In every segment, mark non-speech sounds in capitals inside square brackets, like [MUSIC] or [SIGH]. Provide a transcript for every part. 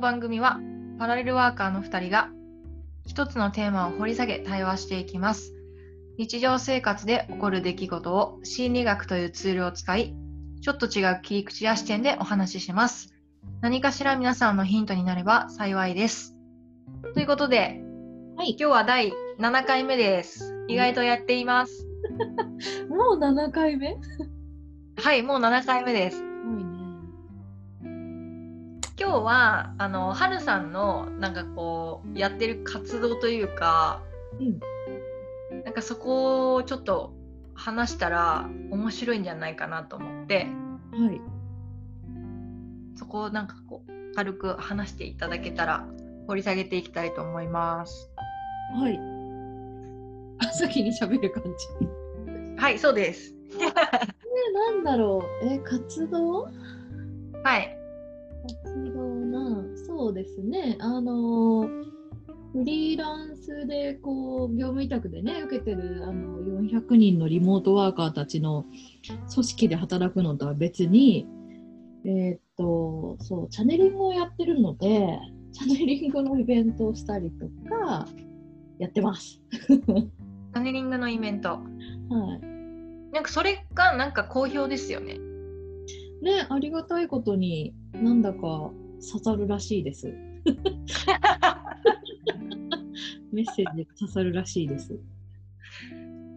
の番組はパラレルワーカーの2人が一つのテーマを掘り下げ対話していきます。日常生活で起こる出来事を心理学というツールを使い、ちょっと違う切り口や視点でお話しします。何かしら皆さんのヒントになれば幸いです。ということで、はい。今日は第7回目です。意外とやっています。[LAUGHS] もう7回目？はい、もう7回目です。今日はあのはるさんのなんかこうやってる活動というかうん。なんかそこをちょっと話したら面白いんじゃないかなと思ってはい。そこをなんかこう軽く話していただけたら掘り下げていきたいと思います。はい。あ、[LAUGHS] 先に喋る感じ。はい、そうです。[LAUGHS] え、なんだろう。え、活動？はい。活動な。そうですね。あのフリーランスでこう業務委託でね受けてるあの400人のリモートワーカーたちの組織で働くのとは別にえーっとそうチャネリングをやってるのでチャネリングのイベントをしたりとかやってます。[LAUGHS] チャネリングのイベント。はいなんかそれがなんか好評ですよね。ね、ありがたいことになんだか刺さるらしいです。[LAUGHS] メッセージが刺さるらしいです。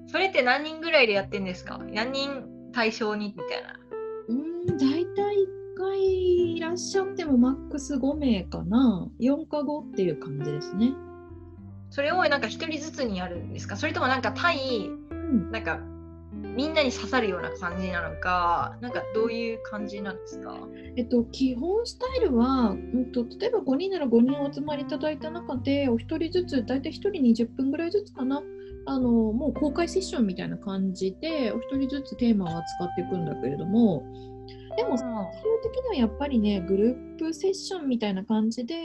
それって何人ぐらいでやってんですか？何人対象にみたいな。うーん、大体1回いらっしゃってもマックス5名かな。4か5っていう感じですね。それをなんか一人ずつにやるんですか？それともなんか対うん、なんかみんなに刺さるような感じなのか、なんかどういう感じなんですか？えっと、基本スタイルは、うんと、例えば5人なら5人お集まりいただいた中で、お一人ずつ、大体1人20分ぐらいずつかな。あのもう公開セッションみたいな感じでお一人ずつテーマを扱っていくんだけれどもでも最終的にはやっぱりねグループセッションみたいな感じで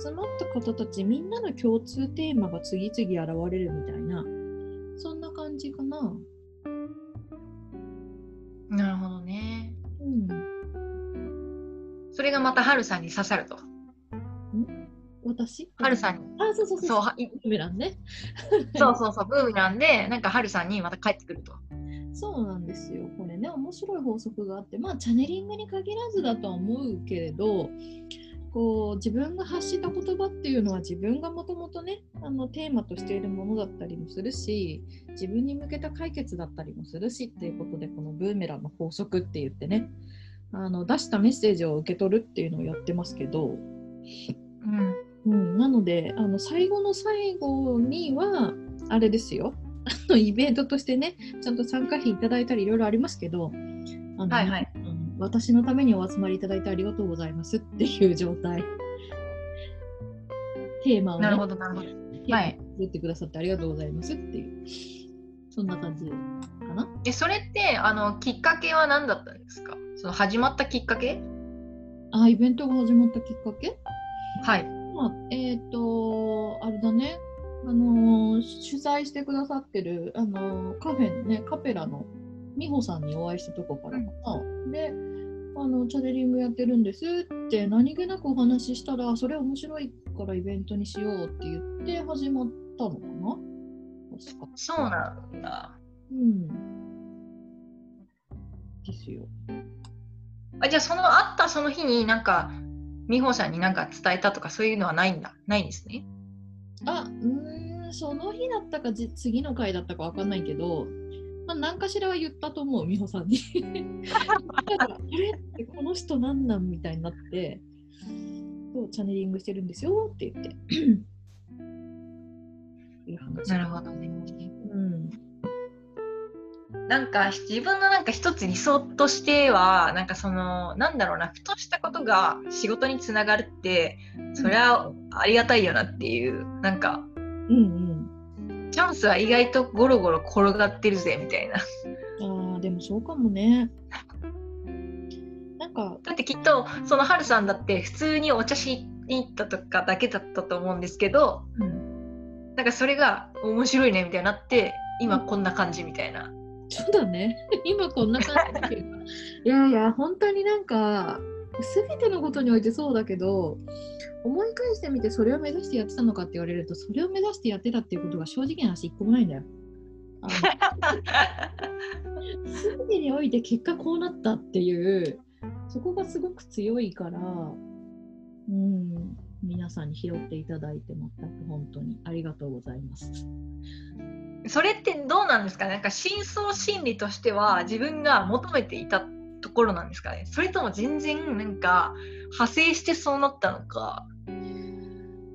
集まった方たちみんなの共通テーマが次々現れるみたいなそんな感じかな。なるほどね。うん、それがまたハルさんに刺さると。私？ハルさんに。あそうそうそうそうはいブーメランね。そうそうそう、ブームなんで、なんかハルさんにまた帰ってくると。そうなんですよ。これね、面白い法則があって、まあ、チャネリングに限らずだとは思うけれど、こう自分が発した言葉っていうのは自分がもともとねあのテーマとしているものだったりもするし自分に向けた解決だったりもするしっていうことでこのブーメランの法則って言ってねあの出したメッセージを受け取るっていうのをやってますけど、うん。うん、なのであの最後の最後にはあれですよあのイベントとしてねちゃんと参加費いただいたりいろいろありますけどあの、はいはいうん私のためにお集まりいただいてありがとうございますっていう状態。テーマを、ね、なるほど、なるほど。テーマを作ってくださってありがとうございますっていう。そんな感じかな？え、それって、あの、きっかけは何だったんですか？その始まったきっかけ？あイベントが始まったきっかけ？はい。まあ、えっ、と、あれだね、あのー主催してくださってる、あのーカフェのね、カペラの美穂さんにお会いしたとこからかな。で、あの、チャネリングやってるんですって何気なくお話ししたら、それ面白いからイベントにしようって言って始まったのかな？確か。そうなんだ。うん。ですよ。あじゃあ、その会ったその日になんか、美穂さんになんか伝えたとかそういうのはないんだ？ないんですね？あうーんその日だったかじ次の回だったかわかんないけど、まあ、何かしらは言ったと思う美穂さんに。[LAUGHS] あれってこの人なんなんみたいになってそうチャネリングしてるんですよって言って。なるほどね。うん。なんか自分のなんか一つ理想としてはなんかそのなんだろうなふとしたことが仕事につながるってそりゃありがたいよなっていうなんかうんチャンスは意外とゴロゴロ転がってるぜみたいなうんあーでもそうかもねなんかだってきっとそのハルさんだって普通にお茶しに行ったとかだけだったと思うんですけどうんなんかそれが面白いねみたいになって今こんな感じみたいなそうだね。[LAUGHS] 今こんな感じ。いやいや、本当になんか、すべてのことにおいてそうだけど、思い返してみてそれを目指してやってたのかって言われると、それを目指してやってたっていうことが正直な話一個もないんだよ。すべてにおいて結果こうなったっていう、そこがすごく強いから、うん、皆さんに拾っていただいて全く本当にありがとうございます。それってどうなんですか？なんか深層心理としては自分が求めていたところなんですかねそれとも全然なんか派生してそうなったのか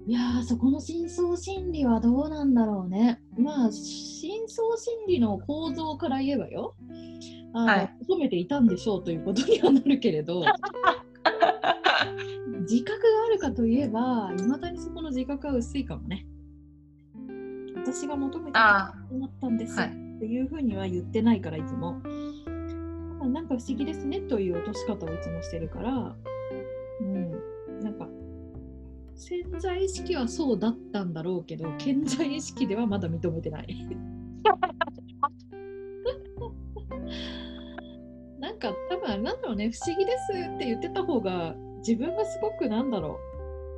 いやーそこの深層心理はどうなんだろうね。まあ深層心理の構造から言えばよ、あのはい求めていたんでしょうということにはなるけれど [LAUGHS] 自覚があるかといえばいまだにそこの自覚は薄いかもね。私が求めていたんですはいっていうふうには言ってないからいつも。あなんか不思議ですねという落とし方をいつもしてるから、うん、なんか潜在意識はそうだったんだろうけど潜在意識ではまだ認めてない。[LAUGHS] なんか多分なんだろうね不思議ですって言ってた方が自分がすごくなんだろ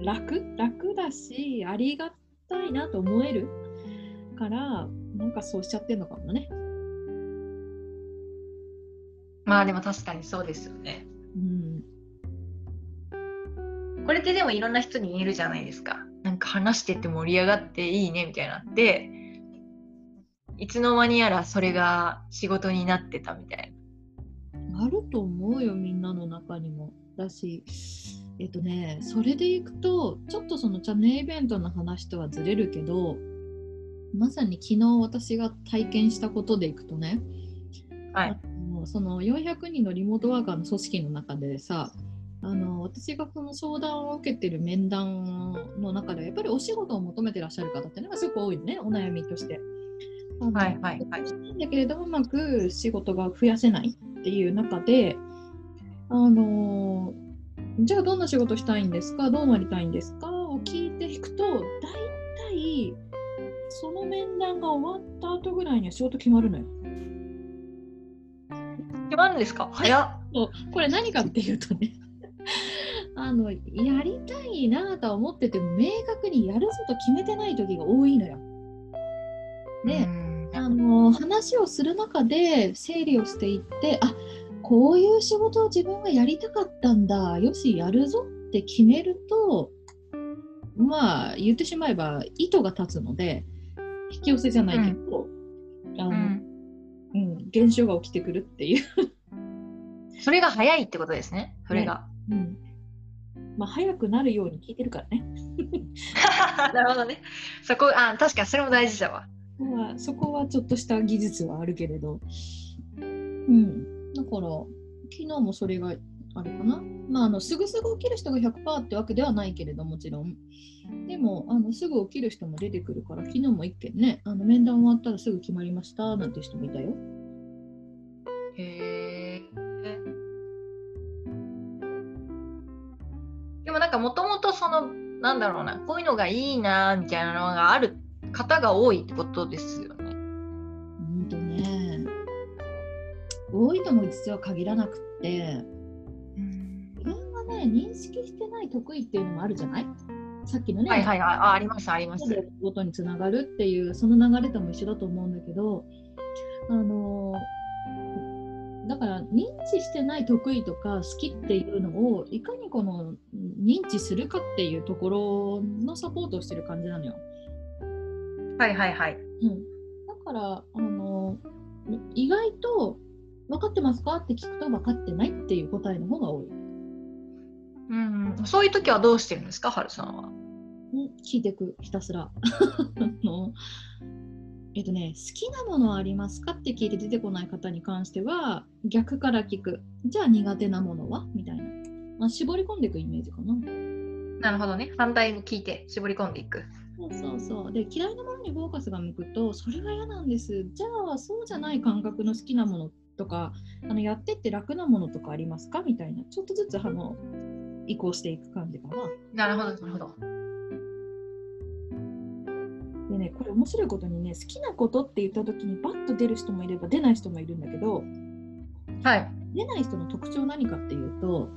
う楽楽だしありがたいなと思えるからなんかそうしちゃってんのかもね。まあでも確かにそうですよね。うん、これってでもいろんな人に言えるじゃないですか。なんか話してて盛り上がっていいねみたいなっていつの間にやらそれが仕事になってたみたいあると思うよみんなの中にも。だしえっとねそれでいくとちょっとそのチャネイベントの話とはずれるけどまさに昨日私が体験したことでいくとねなはい。あのその400人のリモートワーカーの組織の中でさあの私がその相談を受けてる面談の中でやっぱりお仕事を求めてらっしゃる方っていうのがすごく多いのねお悩みとして。はいはいはいだけれどもうまく仕事が増やせないっていう中であのじゃあどんな仕事したいんですか？どうなりたいんですか？を聞いていくと大体その面談が終わった後ぐらいには仕事決まるのよ。決まるんですか？早っ。これ何かっていうとね [LAUGHS] あのやりたいなとは思ってても明確にやるぞと決めてない時が多いのよ。で、うん。あの話をする中で整理をしていってあこういう仕事を自分がやりたかったんだよしやるぞって決めるとまあ言ってしまえば糸が立つので引き寄せじゃないけど、あのうん。うん、現象が起きてくるっていう、それが早いってことですね。それが、うん。まあ、早くなるように聞いてるからね。[LAUGHS] なるほどね。そこあ確かにそれも大事だわ。まあ、そこはちょっとした技術はあるけれど、うん、だから昨日もそれがあるかな、まあ、あのすぐすぐ起きる人が100%ってわけではないけれどもちろん。でもあのすぐ起きる人も出てくるから昨日も一件ねあの面談終わったらすぐ決まりましたなんて人もいたよへえでもなんかもともとそのなんだろうなこういうのがいいなみたいなのがある方が多いってことですよね。うんとね多いとも実は限らなくって自分がね認識してない得意っていうのもあるじゃない？さっきのね、はいはいはいあありますあります。ごとにつながるっていうその流れとも一緒だと思うんだけどあのだから認知してない得意とか好きっていうのをいかにこのうん認知するかっていうところのサポートをしてる感じなのよ。はいはいはい。うん、だからあの意外と分かってますかって聞くと分かってないっていう答えの方が多い。うん、そういう時はどうしてるんですか、はるさんは？うん聞いていくひたすら [LAUGHS] えっとね好きなものはありますかって聞いて出てこない方に関しては逆から聞くじゃあ苦手なものは？みたいな、まあ、絞り込んでいくイメージかななるほどね。反対に聞いて絞り込んでいく。そうそうそうで嫌いなものにフォーカスが向くとそれが嫌なんですじゃあそうじゃない感覚の好きなものとかあのやってって楽なものとかありますか？みたいなちょっとずつあの移行していく感じかな。なるほど、なるほど。でねこれ面白いことにね好きなことって言った時にバッと出る人もいれば出ない人もいるんだけどはい。出ない人の特徴何かっていうと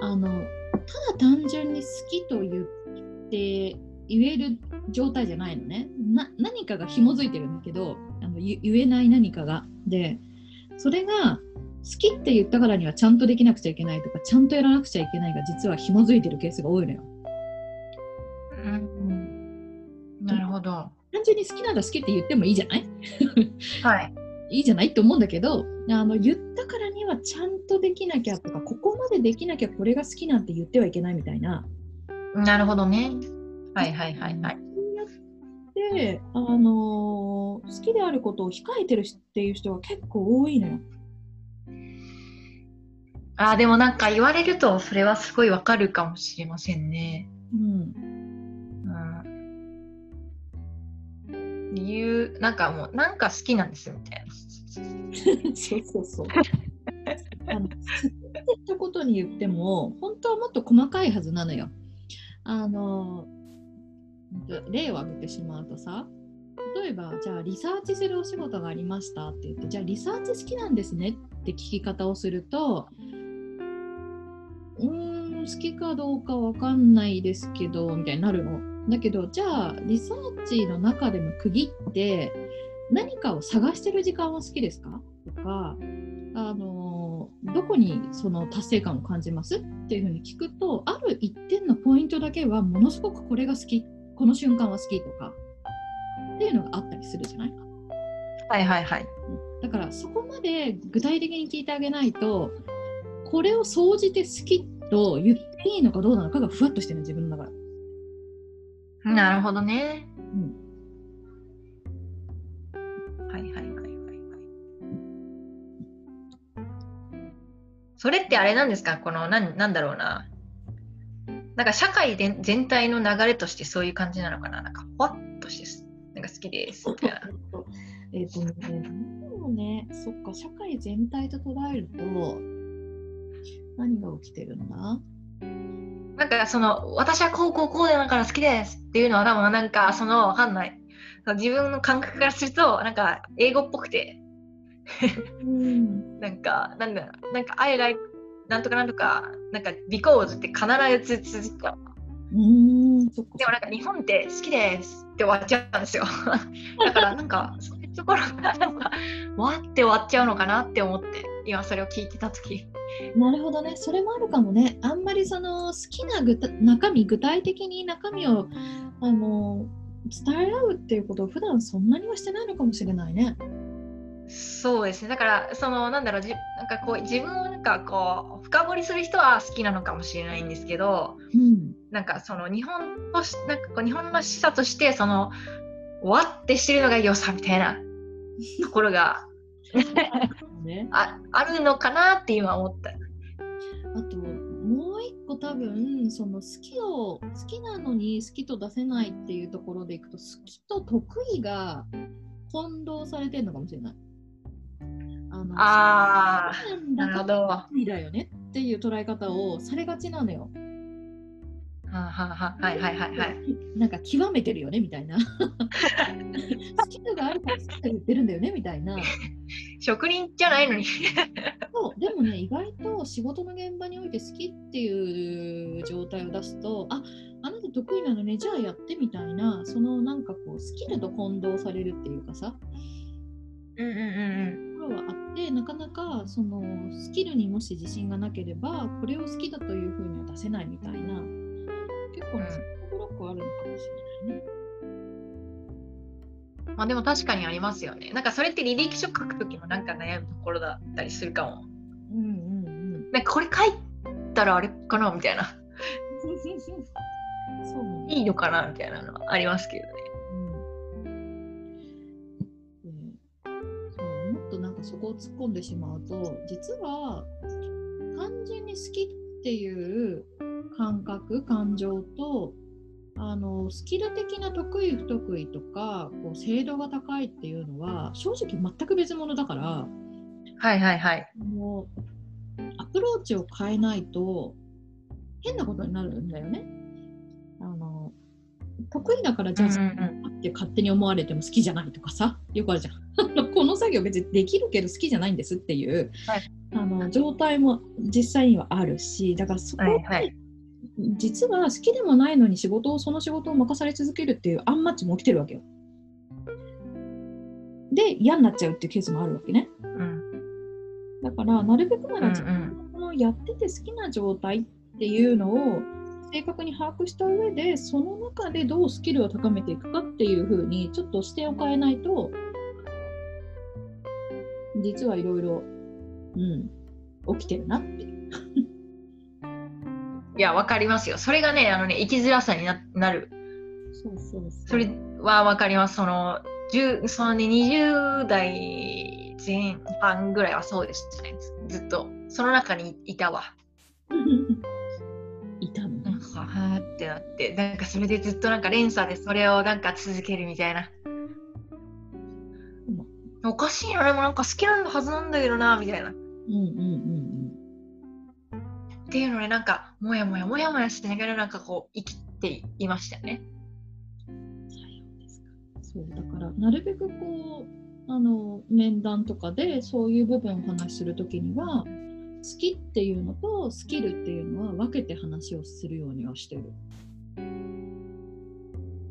あのただ単純に好きと言って言える状態じゃないのねな何かが紐づいてるんだけどあの言言えない何かがでそれが好きって言ったからにはちゃんとできなくちゃいけないとかちゃんとやらなくちゃいけないが実は紐づいてるケースが多いのよ。純に好きなんだ好きって言ってもいいじゃない？はい。いいじゃないって思うんだけどあの言ったからにはちゃんとできなきゃとかここまでできなきゃこれが好きなんて言ってはいけないみたいな。なるほどね。はいはいはいはい。そうやって、あのー好きであることを控えてるっていう人が結構多いのよ。あーでもなんか言われるとそれはすごいわかるかもしれませんね。なんかもう、なんか好きなんですみたいな。そうそうそう。あのって言ったことに言っても本当はもっと細かいはずなのよ。あの例を挙げてしまうとさ例えばじゃあリサーチするお仕事がありましたって言ってじゃあリサーチ好きなんですねって聞き方をするとうーん好きかどうかわかんないですけどみたいになるの。だけどじゃあリサーチの中でも区切って何かを探してる時間は好きですか？とかあのどこにその達成感を感じます？っていうふうに聞くとある一点のポイントだけはものすごくこれが好きこの瞬間は好きとかっていうのがあったりするじゃない？はいはいはい。だからそこまで具体的に聞いてあげないとこれを総じて好きと言っていいのかどうなのかがふわっとしてるの自分の中で。なるほどね。うんはいはいはいはいはい。それってあれなんですか？このなんなんだろうな。なんか社会で全体の流れとしてそういう感じなのかな？なんかふわっとしてなんか好きですみたいな。[LAUGHS] えっとね、でもね、そっか、社会全体と捉えると、何が起きてるんだなんかその私はこうこうこうだから好きですっていうのは多分なんかそのわかんない。自分の感覚からするとなんか英語っぽくてうん。なんかなんだろうなんか I like なんとかなんとかなんか because って必ず続くからうーん。でもなんか日本って好きですって終わっちゃうんですよ。[LAUGHS] だからなんかそういうところがなんかわって終わっちゃうのかなって思って今それを聞いてた時なるほどね、それもあるかもね。あんまりその好きな具体中身、具体的に中身をあの伝え合うっていうことを普段そんなにはしてないのかもしれないね。そうですねだからそのなんだろうじなんかこう自分をなんかこう深掘りする人は好きなのかもしれないんですけどうん。なんかその日本としなんかこう日本の示唆としてそのわってしてるのが良さみたいなところが [LAUGHS] ね、ああるのかなって今思った。あともう一個多分その好きを好きなのに好きと出せないっていうところでいくと好きと得意が混同されてるのかもしれない。あのあなるほど。だよねっていう捉え方をされがちなのよ。はいはいはいはい。なんか極めてるよねみたいな。スキルがあるから好きと言ってるんだよねみたいな。職人じゃないのに。そうでもね意外と仕事の現場において好きっていう状態を出すとああなた得意なのねじゃあやってみたいなそのなんかこうスキルと混同されるっていうかさうんうんうんところはあってなかなかそのスキルにもし自信がなければこれを好きだというふうには出せないみたいな結構ね、うんそブロックはあるのかもしれないね。まあでも確かにありますよね。なんかそれって履歴書書くときもなんか悩むところだったりするかも。うんうんうん。なんかこれ書いたらあれかな？みたいな。そうなんだいいのかなみたいなのはありますけどね。うんそうもっとなんかそこを突っ込んでしまうと実は単純に好きっていう感覚感情とあのスキル的な得意不得意とかこう精度が高いっていうのは正直全く別物だからはいはいはい。もうアプローチを変えないと変なことになるんだよね。あの得意だからじゃあ、うんうんって勝手に思われても好きじゃないとかさよくあるじゃん [LAUGHS] この作業別にできるけど好きじゃないんですっていう、はいあの状態も実際にはあるしだからそこ、はいはい実は好きでもないのに仕事をその仕事を任され続けるっていうアンマッチも起きてるわけよ。で嫌になっちゃうっていうケースもあるわけね。うんだからなるべくなうんら自分のやってて好きな状態っていうのを正確に把握した上でその中でどうスキルを高めていくかっていうふうにちょっと視点を変えないと実はいろいろうん起きてるなっていう。いや、わかりますよ。それがね、あのね、生きづらさにななる。そうそうそうそれはわかります。その、10そのね、20代前半ぐらいはそうでしたね。ずずっと。その中にいたわ。[LAUGHS] いたの？ねなんか、はーってなって、なんかそれでずっとなんか連鎖でそれをなんか続けるみたいな。おかしいな、でもなんか好きなはずなんだけどな、みたいな。っうんうんうんていうので、なんか、もやもやもやもやしながら、なんかこう、生きていましたね。そうだからなるべくこうあの面談とかでそういう部分をお話しするときには好きっていうのとスキルっていうのは分けて話をするようにはしてる。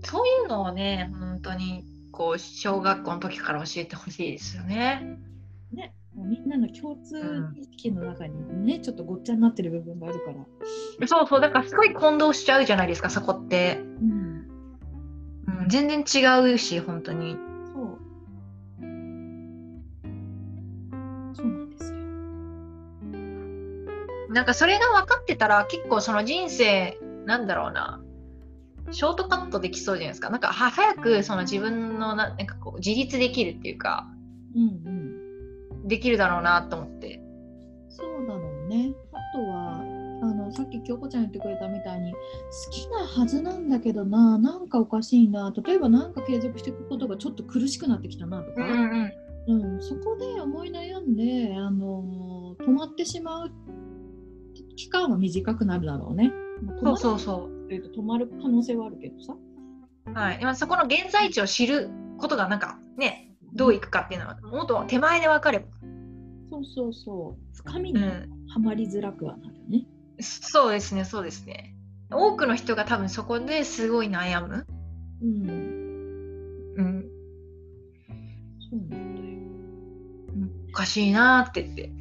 そういうのをね、本当に、こう、小学校の時から教えてほしいですよね。ね、みんなの共通認識の中にね、ちょっとごっちゃになってる部分があるから。そうそう、だからすごい混同しちゃうじゃないですか、そこって。うん、うん、全然違うし、本当に。そう。そうなんですよ。なんかそれが分かってたら、結構その人生、なんだろうな、ショートカットできそうじゃないですか。なんかは早くその自分のななんかこう自立できるっていうか、うんうん。できるだろうなと思って。そうだろうね。あとは、あのさっき京子ちゃん言ってくれたみたいに好きなはずなんだけどな、なんかおかしいな、例えばなんか継続していくことがちょっと苦しくなってきたなとか、うんうん、そこで思い悩んで、あの止まってしまう期間は短くなるだろうね。そうそうそというと止まる可能性はあるけどさ。う。はい。今そこの現在地を知ることがなんかね、どういくかっていうのは、もっと手前で分かれば。そうそうそう。深みにはうん。まりづらくはなるね。そうですね、そうですね。多くの人が多分そこですごい悩む。うん。うん。そうなんだよ。おかしいなーって言って。うん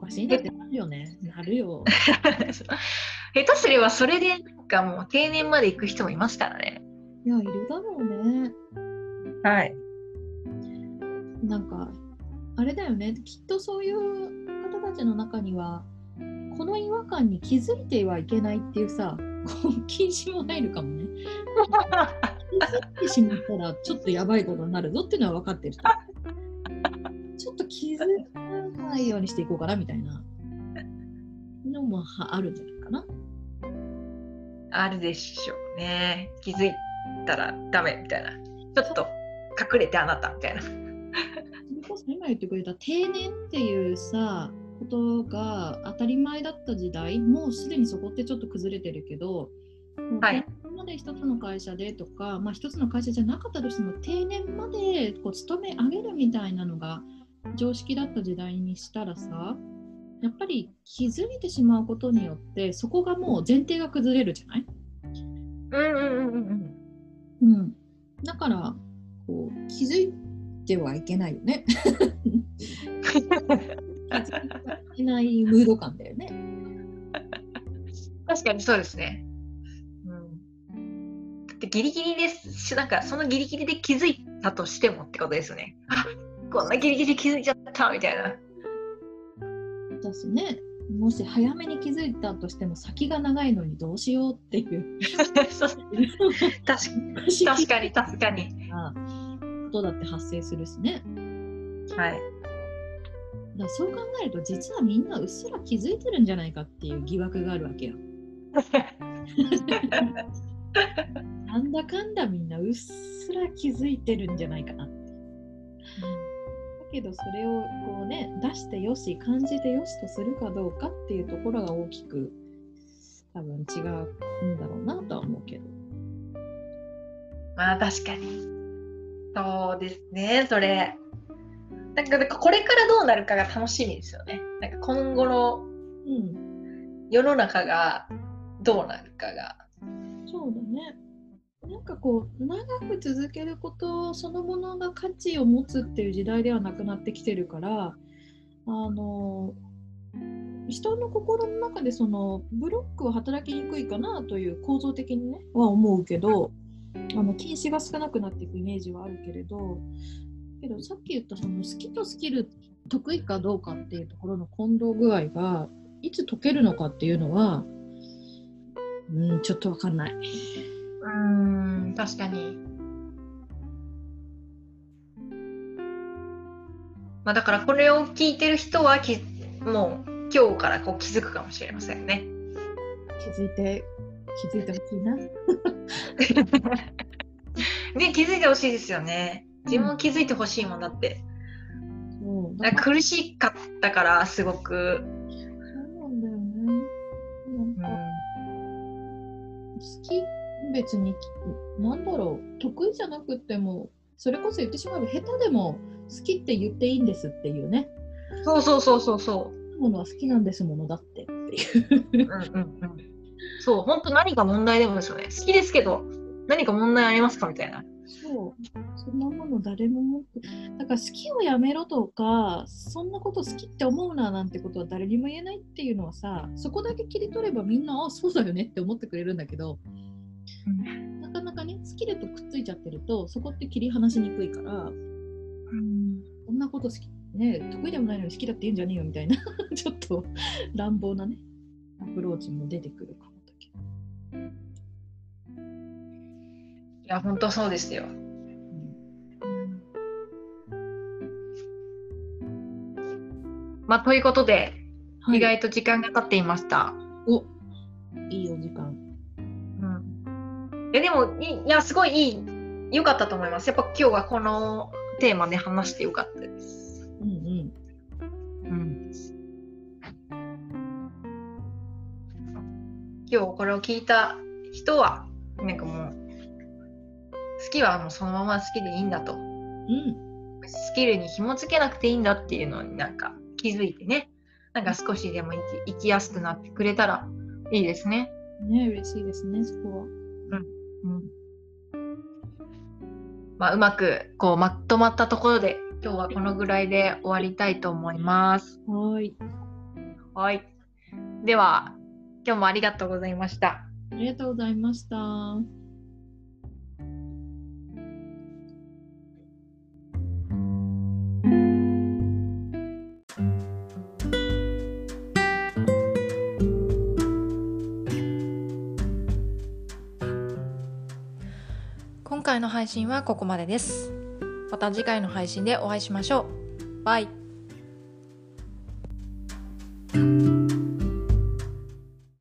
おかしいなってなるよね。なるよ。[LAUGHS] 下手すればそれでなんかもう定年まで行く人もいますからね。いや、いるだろうね。はい。なんか、あれだよね。きっとそういう方たちの中には、この違和感に気づいてはいけないっていうさ、こう禁止も入るかもね。気づいてしまったらちょっとやばいことになるぞっていうのは分かってる人。ちょっと気づかないようにしていこうかなみたいなのもあるんじゃないかな。あるでしょうね。気づいたらダメみたいな。ちょっと隠れてあなたみたいな。今言ってくれた定年っていうさことが当たり前だった時代もうすでにそこってちょっと崩れてるけど、はい。定年まで一つの会社でとか、まあ、一つの会社じゃなかったとしても定年までこう勤め上げるみたいなのが常識だった時代にしたらさやっぱり気づいてしまうことによってそこがもう前提が崩れるじゃない、うんうんうんうん。うん、だからこう気づいてはいけないよね。[LAUGHS] いないムード感だよね。確かにそうですね。うん。だってギリギリですし、なんかそのギリギリで気づいたとしてもってことですよね。あこんなギリギリ気づいちゃったみたいな。だしね、もし早めに気づいたとしても先が長いのにどうしようっていう確かに確かに。[LAUGHS] なことだって発生するしね。はい。だからそう考えると実はみんなうっすら気づいてるんじゃないかっていう疑惑があるわけよ。なんだかんだみんなうっすら気づいてるんじゃないかなって。だけどそれをこうね出してよし感じてよしとするかどうかっていうところが大きく多分違うんだろうなとは思うけど。まあ確かに。そうですね、それ。なんかなんかこれからどうなるかが楽しみですよね。なんか今後のうん、世の中がどうなるかが。そうだね。なんかこう長く続けることそのものが価値を持つっていう時代ではなくなってきてるからあの人の心の中でそのブロックは働きにくいかなという構造的にねは思うけどあの禁止が少なくなっていくイメージはあるけれどけどさっき言ったその好きとスキル得意かどうかっていうところの混同具合がいつ解けるのかっていうのはうんちょっとわかんない。うーん、確かに。まあだからこれを聞いてる人はきもう今日からこう気づくかもしれませんね。気づいて気づいてほしいな。[LAUGHS] ね、気づいてほしいですよね。自分も気づいてほしいもんだって。そうなんか苦しかったから、すごく。そうなんだよね。なんか好き別になんだろう得意じゃなくってもそれこそ言ってしまえば下手でも好きって言っていいんですっていうねそうそうそうそうそものは好きなんですものだってっていう。う。うんうんうん。そう、本当何か問題でもですよね。好きですけど、何か問題ありますかみたいな。そうそんなもの誰も持ってだから好きをやめろとかそんなこと好きって思うななんてことは誰にも言えないっていうのはさそこだけ切り取ればみんなあそうだよねって思ってくれるんだけどなかなかねスキルとくっついちゃってるとそこって切り離しにくいからうんこんなこと好きね得意でもないのに好きだって言うんじゃねえよみたいな [LAUGHS] ちょっと乱暴なねアプローチも出てくるかもだけど。いや、本当そうですよ。まあ、ということで、はい意外と時間が経っていました。おいいお時間。うん。え、でも、いいいや、すごいいい、良かったと思います。やっぱ今日はこのテーマで話してよかった今日これを聞いた人は、なんかもう、好きはもうそのまま好きでいいんだと。うん。スキルに紐付けなくていいんだっていうのになんか気づいてね、なんか少しでも生き生きやすくなってくれたらいいですね。ね嬉しいですね、そこは。うん。まあ、うまくこうまとまったところで今日はこのぐらいで終わりたいと思います。はーい。はい。では、今日もありがとうございました。ありがとうございました。今回の配信はここまでです。また次回の配信でお会いしましょう。バイ。